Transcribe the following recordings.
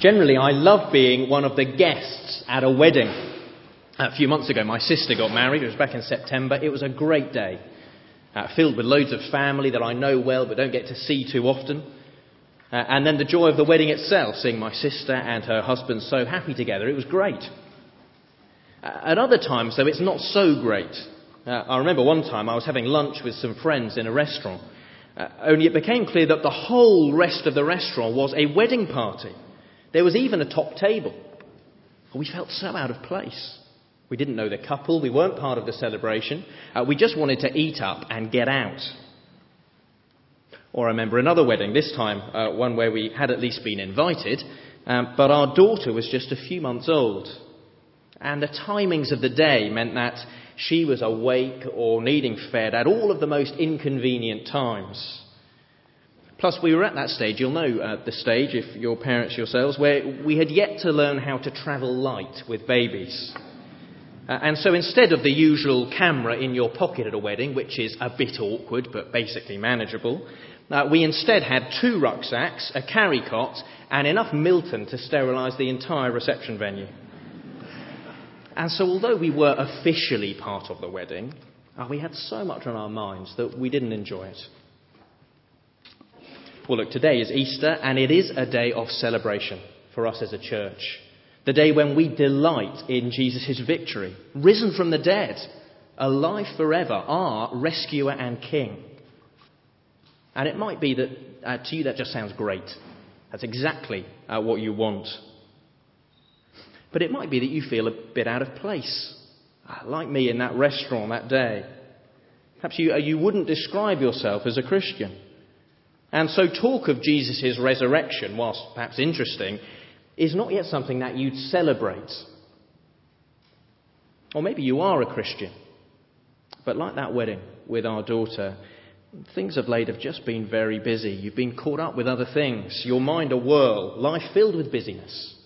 Generally, I love being one of the guests at a wedding. A few months ago, my sister got married. It was back in September. It was a great day, uh, filled with loads of family that I know well but don't get to see too often. Uh, and then the joy of the wedding itself, seeing my sister and her husband so happy together. It was great. Uh, at other times, though, it's not so great. Uh, I remember one time I was having lunch with some friends in a restaurant, uh, only it became clear that the whole rest of the restaurant was a wedding party. There was even a top table. We felt so out of place. We didn't know the couple. We weren't part of the celebration. Uh, we just wanted to eat up and get out. Or I remember another wedding, this time uh, one where we had at least been invited, um, but our daughter was just a few months old. And the timings of the day meant that she was awake or needing fed at all of the most inconvenient times. Plus, we were at that stage, you'll know uh, the stage if you're parents yourselves, where we had yet to learn how to travel light with babies. Uh, and so instead of the usual camera in your pocket at a wedding, which is a bit awkward but basically manageable, uh, we instead had two rucksacks, a carry cot, and enough Milton to sterilise the entire reception venue. And so, although we were officially part of the wedding, uh, we had so much on our minds that we didn't enjoy it. Well, look, today is Easter, and it is a day of celebration for us as a church. The day when we delight in Jesus' victory, risen from the dead, alive forever, our rescuer and king. And it might be that uh, to you that just sounds great. That's exactly uh, what you want. But it might be that you feel a bit out of place, uh, like me in that restaurant that day. Perhaps you, uh, you wouldn't describe yourself as a Christian. And so, talk of Jesus' resurrection, whilst perhaps interesting, is not yet something that you'd celebrate. Or maybe you are a Christian, but like that wedding with our daughter, things of late have just been very busy. You've been caught up with other things, your mind a whirl, life filled with busyness.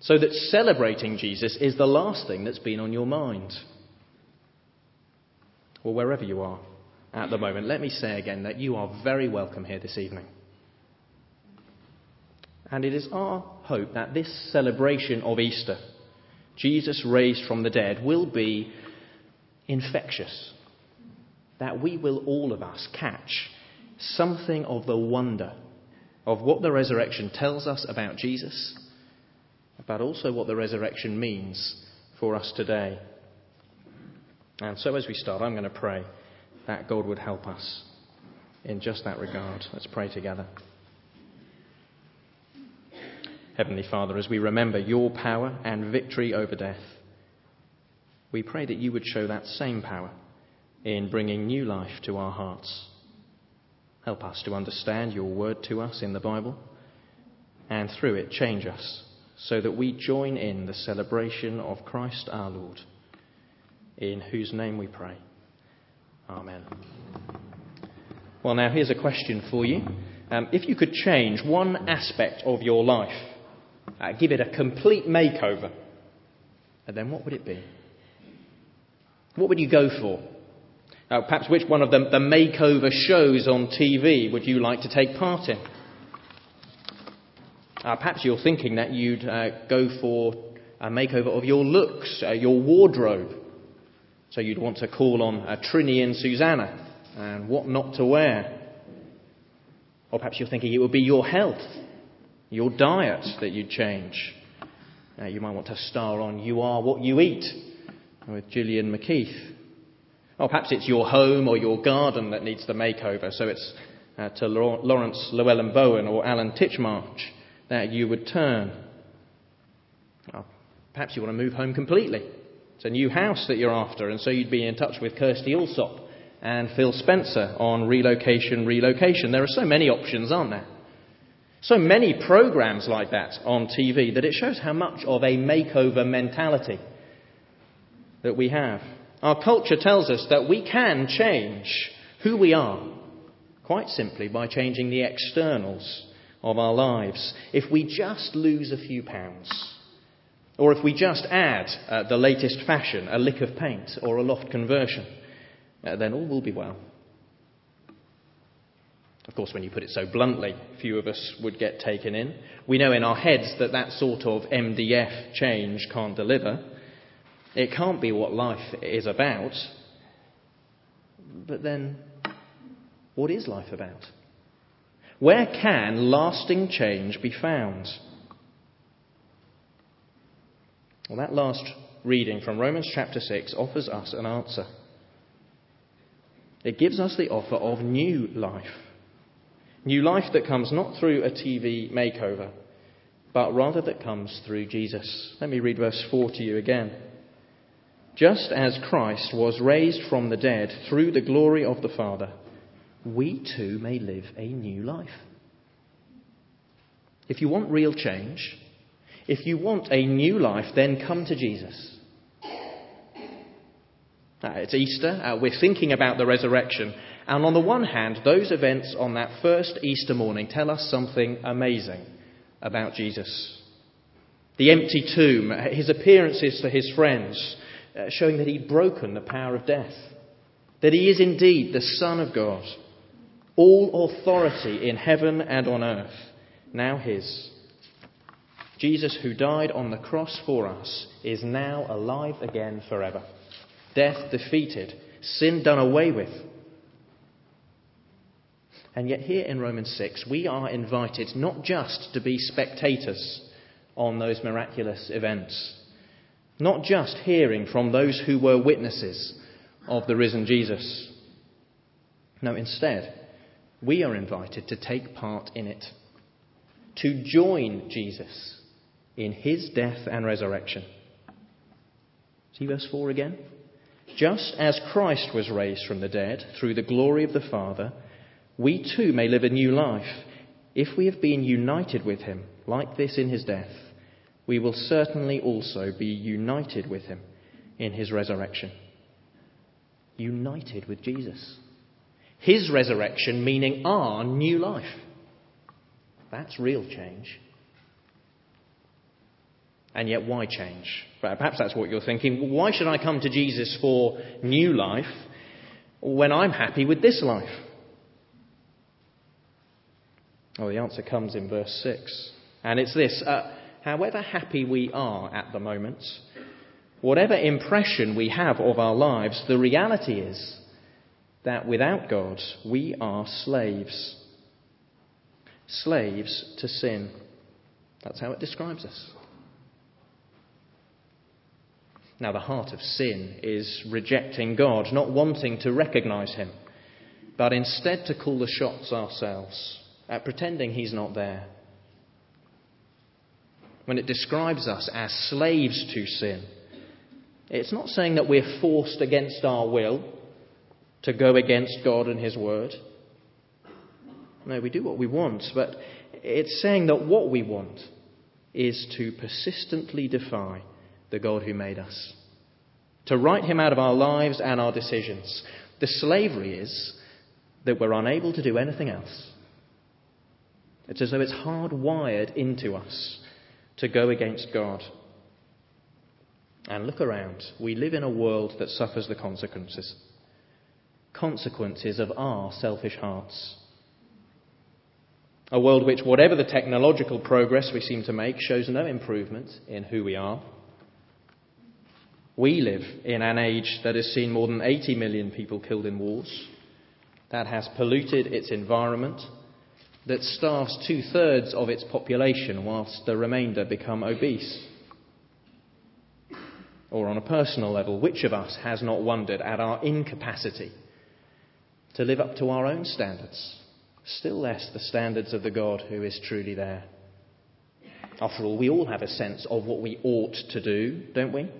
So that celebrating Jesus is the last thing that's been on your mind. Or wherever you are at the moment, let me say again that you are very welcome here this evening. And it is our hope that this celebration of Easter, Jesus raised from the dead, will be infectious. That we will all of us catch something of the wonder of what the resurrection tells us about Jesus, but also what the resurrection means for us today. And so, as we start, I'm going to pray that God would help us in just that regard. Let's pray together. Heavenly Father, as we remember your power and victory over death, we pray that you would show that same power in bringing new life to our hearts. Help us to understand your word to us in the Bible, and through it change us so that we join in the celebration of Christ our Lord, in whose name we pray. Amen. Well, now here's a question for you. Um, if you could change one aspect of your life, uh, give it a complete makeover, and then what would it be? What would you go for? Uh, perhaps which one of the, the makeover shows on TV would you like to take part in? Uh, perhaps you're thinking that you'd uh, go for a makeover of your looks, uh, your wardrobe. So you'd want to call on uh, Trinny and Susannah and what not to wear. Or perhaps you're thinking it would be your health, your diet that you'd change. Uh, you might want to star on You Are What You Eat with Gillian McKeith. Or perhaps it's your home or your garden that needs the makeover. So it's uh, to Laurence Llewelyn-Bowen or Alan Titchmarsh that you would turn. Well, perhaps you want to move home completely. It's a new house that you're after, and so you'd be in touch with Kirstie Allsopp and Phil Spencer on relocation, relocation. There are so many options, aren't there? So many programs like that on TV that it shows how much of a makeover mentality that we have. Our culture tells us that we can change who we are quite simply by changing the externals of our lives. If we just lose a few pounds, or if we just add uh, the latest fashion, a lick of paint, or a loft conversion, uh, then all will be well. Of course, when you put it so bluntly, few of us would get taken in. We know in our heads that that sort of MDF change can't deliver. It can't be what life is about. But then, what is life about? Where can lasting change be found? Well, that last reading from Romans chapter 6 offers us an answer. It gives us the offer of new life. New life that comes not through a TV makeover, but rather that comes through Jesus. Let me read verse 4 to you again. Just as Christ was raised from the dead through the glory of the Father, we too may live a new life. If you want real change, if you want a new life, then come to Jesus. Uh, it's Easter. Uh, we're thinking about the resurrection. And on the one hand, those events on that first Easter morning tell us something amazing about Jesus. The empty tomb, his appearances to his friends, uh, showing that he'd broken the power of death, that he is indeed the Son of God, all authority in heaven and on earth, now his. Jesus, who died on the cross for us, is now alive again forever death defeated, sin done away with. And yet, here in Romans 6, we are invited not just to be spectators on those miraculous events, not just hearing from those who were witnesses of the risen Jesus. No, instead, we are invited to take part in it, to join Jesus in his death and resurrection. See verse 4 again? Just as Christ was raised from the dead through the glory of the Father, we too may live a new life. If we have been united with him, like this in his death, we will certainly also be united with him in his resurrection. United with Jesus. His resurrection meaning our new life. That's real change. And yet, why change? Perhaps that's what you're thinking. Why should I come to Jesus for new life when I'm happy with this life? Well, the answer comes in verse 6. And it's this uh, However happy we are at the moment, whatever impression we have of our lives, the reality is that without God, we are slaves. Slaves to sin. That's how it describes us. Now, the heart of sin is rejecting God, not wanting to recognize Him, but instead to call the shots ourselves, at pretending He's not there. When it describes us as slaves to sin, it's not saying that we're forced against our will to go against God and His Word. No, we do what we want, but it's saying that what we want is to persistently defy the God who made us, to write him out of our lives and our decisions. The slavery is that we're unable to do anything else. It's as though it's hardwired into us to go against God. And look around. We live in a world that suffers the consequences. Consequences of our selfish hearts. A world which, whatever the technological progress we seem to make, shows no improvement in who we are we live in an age that has seen more than 80 million people killed in wars, that has polluted its environment, that starves two thirds of its population whilst the remainder become obese. Or on a personal level, which of us has not wondered at our incapacity to live up to our own standards, still less the standards of the God who is truly there? After all, we all have a sense of what we ought to do, don't we?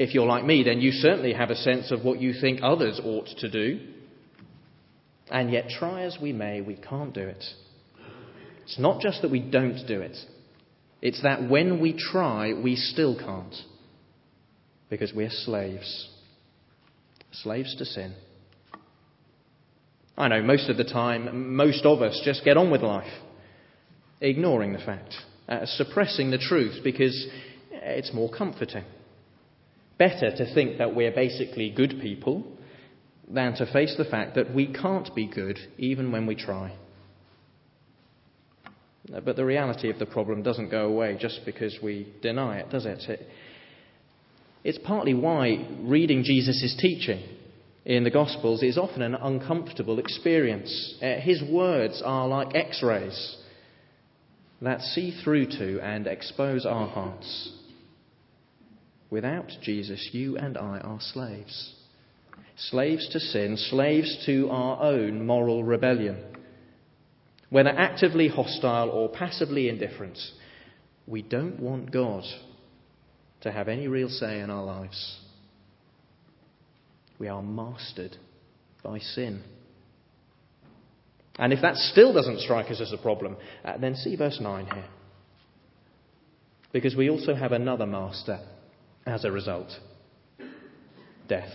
If you're like me, then you certainly have a sense of what you think others ought to do. And yet, try as we may, we can't do it. It's not just that we don't do it, it's that when we try, we still can't. Because we're slaves. Slaves to sin. I know most of the time, most of us just get on with life, ignoring the fact, uh, suppressing the truth because it's more comforting better to think that we're basically good people than to face the fact that we can't be good even when we try. But the reality of the problem doesn't go away just because we deny it, does it? It's partly why reading Jesus' teaching in the Gospels is often an uncomfortable experience. Uh, his words are like x rays that see through to and expose our hearts. Without Jesus, you and I are slaves. Slaves to sin, slaves to our own moral rebellion. Whether actively hostile or passively indifferent, we don't want God to have any real say in our lives. We are mastered by sin. And if that still doesn't strike us as a problem, uh, then see verse 9 here. Because we also have another master as a result death.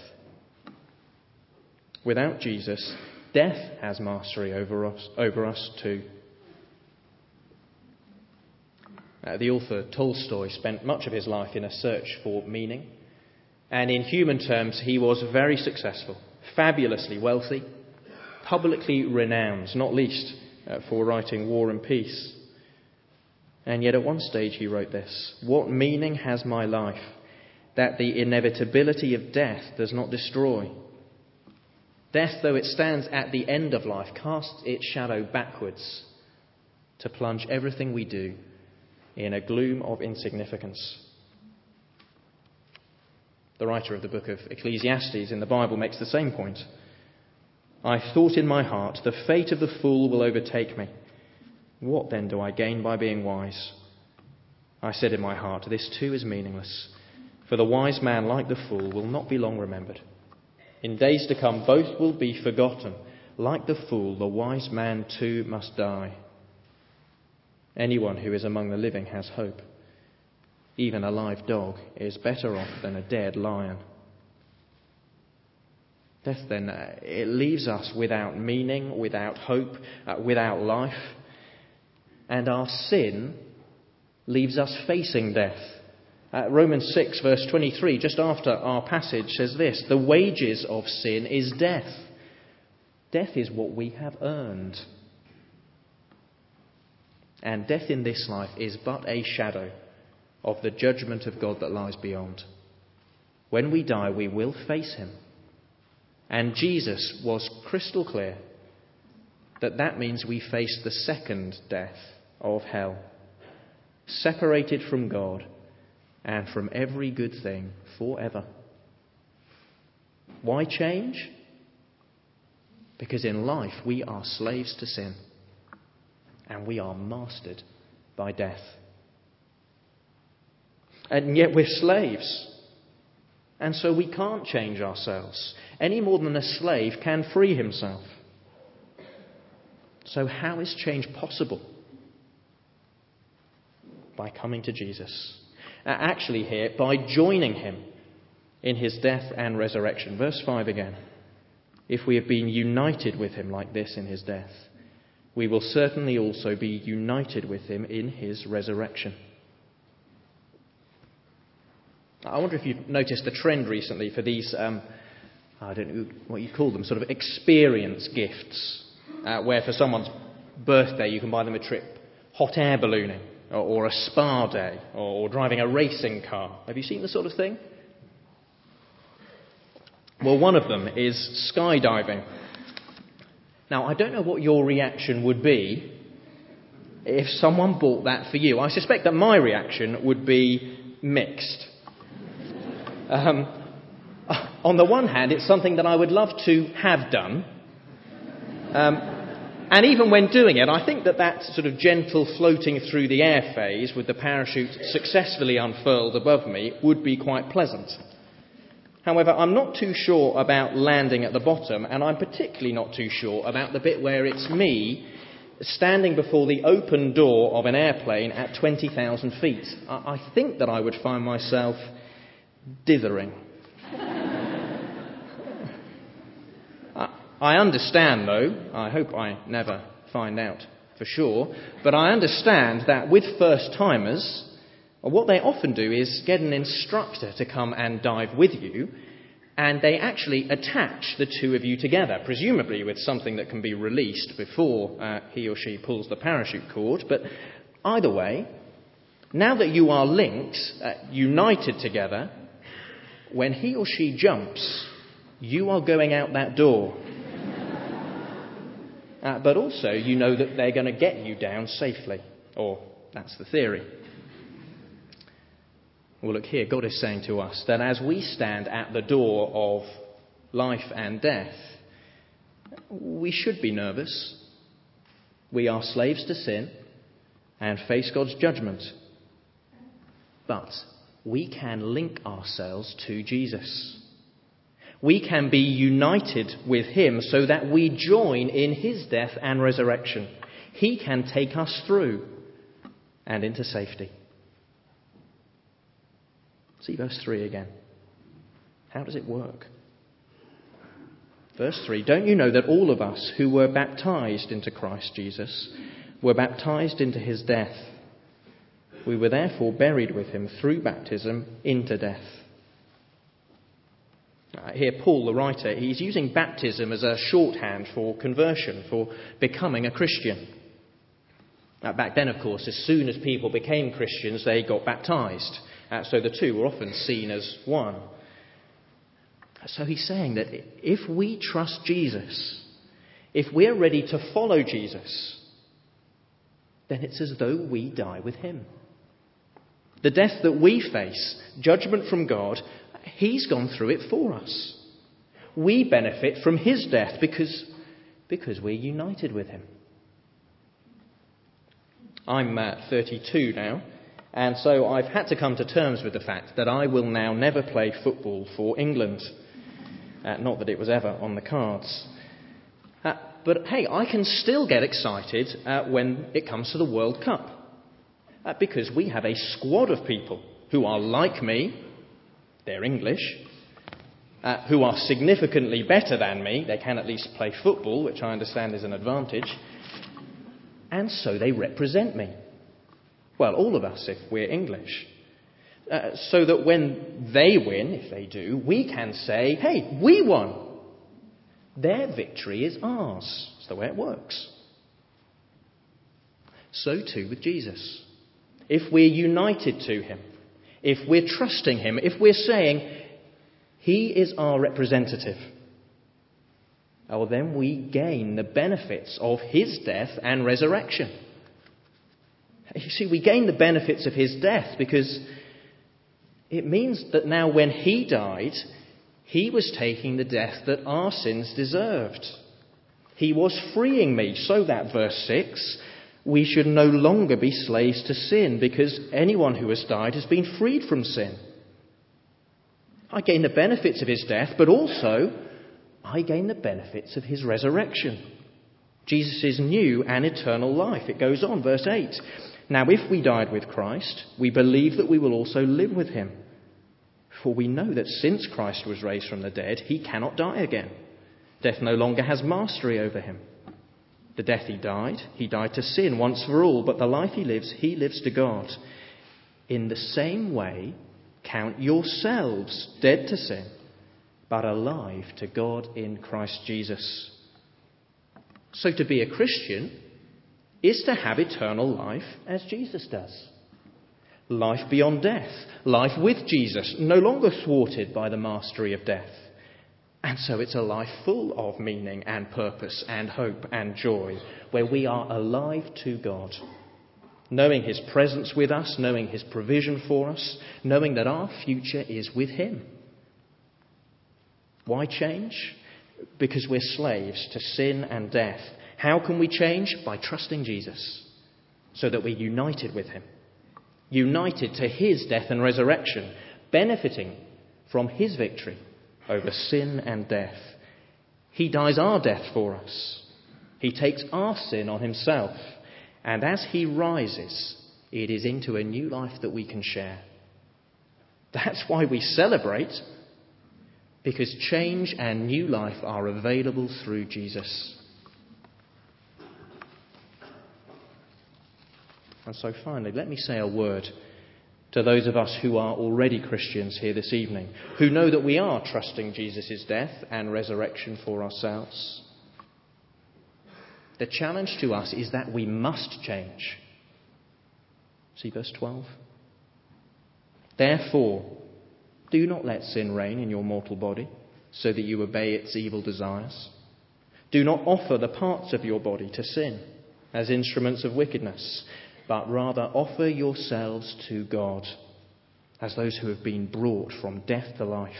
Without Jesus, death has mastery over us, over us too. Uh, the author Tolstoy spent much of his life in a search for meaning, and in human terms, he was very successful, fabulously wealthy, publicly renowned, not least uh, for writing War and Peace. And yet, at one stage, he wrote this What meaning has my life that the inevitability of death does not destroy? Death, though it stands at the end of life, casts its shadow backwards to plunge everything we do in a gloom of insignificance. The writer of the book of Ecclesiastes in the Bible makes the same point. I thought in my heart, the fate of the fool will overtake me. What then do I gain by being wise? I said in my heart, this too is meaningless, for the wise man, like the fool, will not be long remembered. In days to come, both will be forgotten. Like the fool, the wise man too must die. Anyone who is among the living has hope. Even a live dog is better off than a dead lion. Death, then, uh, it leaves us without meaning, without hope, uh, without life. And our sin leaves us facing death. Uh, Romans 6, verse 23, just after our passage, says this The wages of sin is death. Death is what we have earned. And death in this life is but a shadow of the judgment of God that lies beyond. When we die, we will face him. And Jesus was crystal clear that that means we face the second death of hell, separated from God and from every good thing forever. Why change? Because in life we are slaves to sin and we are mastered by death. And yet we're slaves. And so we can't change ourselves any more than a slave can free himself. So, how is change possible? By coming to Jesus. Actually, here, by joining him in his death and resurrection. Verse 5 again. If we have been united with him like this in his death, we will certainly also be united with him in his resurrection. I wonder if you've noticed the trend recently for these, um, I don't know what you call them, sort of experience gifts, uh, where for someone's birthday you can buy them a trip hot air ballooning, or, a spa day, or, or driving a racing car. Have you seen the sort of thing? Well, one of them is skydiving. Now, I don't know what your reaction would be if someone bought that for you. I suspect that my reaction would be mixed. Um, on the one hand, it's something that I would love to have done. Um, and even when doing it, I think that that sort of gentle floating through the air phase with the parachute successfully unfurled above me would be quite pleasant. However, I'm not too sure about landing at the bottom, and I'm particularly not too sure about the bit where it's me standing before the open door of an airplane at 20,000 feet. I think that I would find myself dithering. I understand, though, I hope I never find out for sure, but I understand that with first timers, what they often do is get an instructor to come and dive with you, and they actually attach the two of you together, presumably with something that can be released before uh, he or she pulls the parachute cord. But either way, now that you are linked, uh, united together, when he or she jumps, you are going out that door. Uh, but also, you know that they're going to get you down safely. Or that's the theory. Well, look here, God is saying to us that as we stand at the door of life and death, we should be nervous. We are slaves to sin and face God's judgment. But we can link ourselves to Jesus. We can be united with Him so that we join in His death and resurrection. He can take us through and into safety. See verse 3 again. How does it work? Verse 3 Don't you know that all of us who were baptized into Christ Jesus were baptized into his death? We were therefore buried with him through baptism into death. Here, Paul, the writer, he's using baptism as a shorthand for conversion, for becoming a Christian. Back then, of course, as soon as people became Christians, they got baptized. Uh, so the two were often seen as one. So he's saying that if we trust Jesus, if we're ready to follow Jesus, then it's as though we die with him. The death that we face, judgment from God, he's gone through it for us. We benefit from his death because, because we're united with him. I'm uh, 32 now, and so I've had to come to terms with the fact that I will now never play football for England. Uh, not that it was ever on the cards. Uh, but hey, I can still get excited uh, when it comes to the World Cup. Uh, because we have a squad of people who are like me, they're English, uh, who are significantly better than me, they can at least play football, which I understand is an advantage, and so they represent me. Well, all of us, if we're English. Uh, so that when they win, if they do, we can say, hey, we won. Their victory is ours. It's the way it works. So too with Jesus. If we're united to him, if we're trusting him, if we're saying, he is our representative, well, then we gain the benefits of his death and resurrection. You see, we gain the benefits of his death because it means that now when he died, he was taking the death that our sins deserved. He was freeing me, so that, verse 6, we should no longer be slaves to sin because anyone who has died has been freed from sin. I gain the benefits of his death, but also I gain the benefits of his resurrection. Jesus' new and eternal life. It goes on, verse 8. Now, if we died with Christ, we believe that we will also live with him. For we know that since Christ was raised from the dead, he cannot die again. Death no longer has mastery over him. The death he died, he died to sin once for all, but the life he lives, he lives to God. In the same way, count yourselves dead to sin, but alive to God in Christ Jesus. So to be a Christian is to have eternal life as Jesus does. Life beyond death, life with Jesus, no longer thwarted by the mastery of death. And so it's a life full of meaning and purpose and hope and joy, where we are alive to God, knowing His presence with us, knowing His provision for us, knowing that our future is with Him. Why change? Because we're slaves to sin and death, how can we change? By trusting Jesus, so that we're united with him, united to his death and resurrection, benefiting from his victory over sin and death. He dies our death for us. He takes our sin on himself. And as he rises, it is into a new life that we can share. That's why we celebrate, because change and new life are available through Jesus. And so finally, let me say a word to those of us who are already Christians here this evening, who know that we are trusting Jesus' death and resurrection for ourselves. The challenge to us is that we must change. See verse 12? Therefore, do not let sin reign in your mortal body, so that you obey its evil desires. Do not offer the parts of your body to sin as instruments of wickedness but rather offer yourselves to God as those who have been brought from death to life,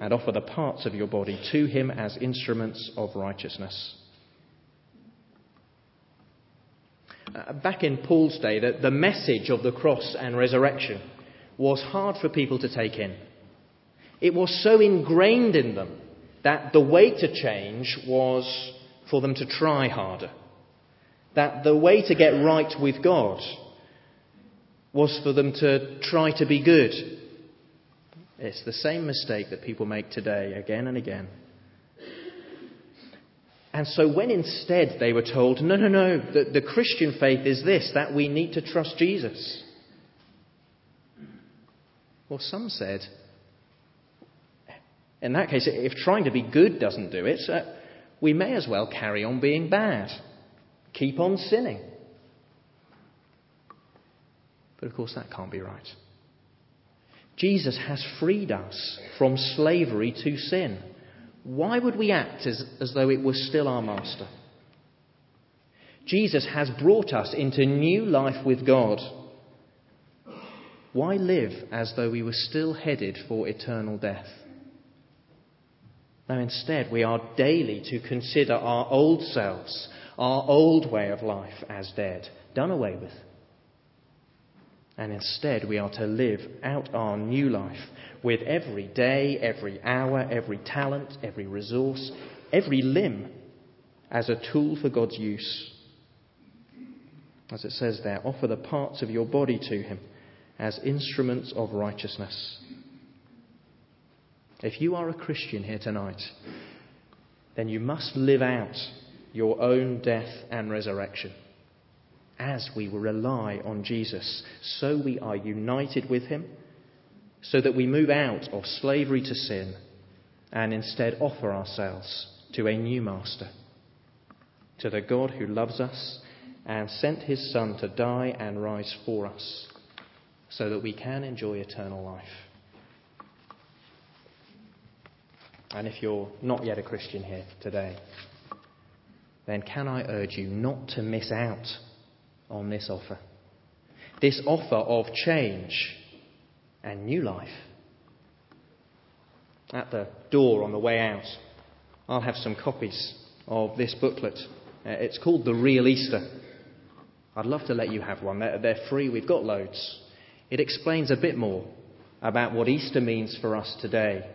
and offer the parts of your body to Him as instruments of righteousness. Uh, back in Paul's day, the, the message of the cross and resurrection was hard for people to take in. It was so ingrained in them that the way to change was for them to try harder that the way to get right with God was for them to try to be good. It's the same mistake that people make today again and again. And so, when instead they were told, no, no, no, the, the Christian faith is this, that we need to trust Jesus. Well, some said, in that case, if trying to be good doesn't do it, uh, we may as well carry on being bad. Keep on sinning. But of course, that can't be right. Jesus has freed us from slavery to sin. Why would we act as, as though it were still our master? Jesus has brought us into new life with God. Why live as though we were still headed for eternal death? Now, instead, we are daily to consider our old selves our old way of life as dead, done away with. And instead, we are to live out our new life with every day, every hour, every talent, every resource, every limb as a tool for God's use. As it says there, offer the parts of your body to Him as instruments of righteousness. If you are a Christian here tonight, then you must live out your own death and resurrection. As we rely on Jesus, so we are united with him, so that we move out of slavery to sin and instead offer ourselves to a new master, to the God who loves us and sent his Son to die and rise for us, so that we can enjoy eternal life. And if you're not yet a Christian here today, then can I urge you not to miss out on this offer? This offer of change and new life. At the door on the way out, I'll have some copies of this booklet. Uh, it's called The Real Easter. I'd love to let you have one. They're, they're free, we've got loads. It explains a bit more about what Easter means for us today.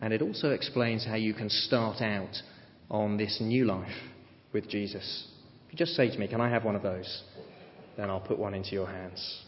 And it also explains how you can start out on this new life with Jesus. If you just say to me, Can I have one of those? Then I'll put one into your hands.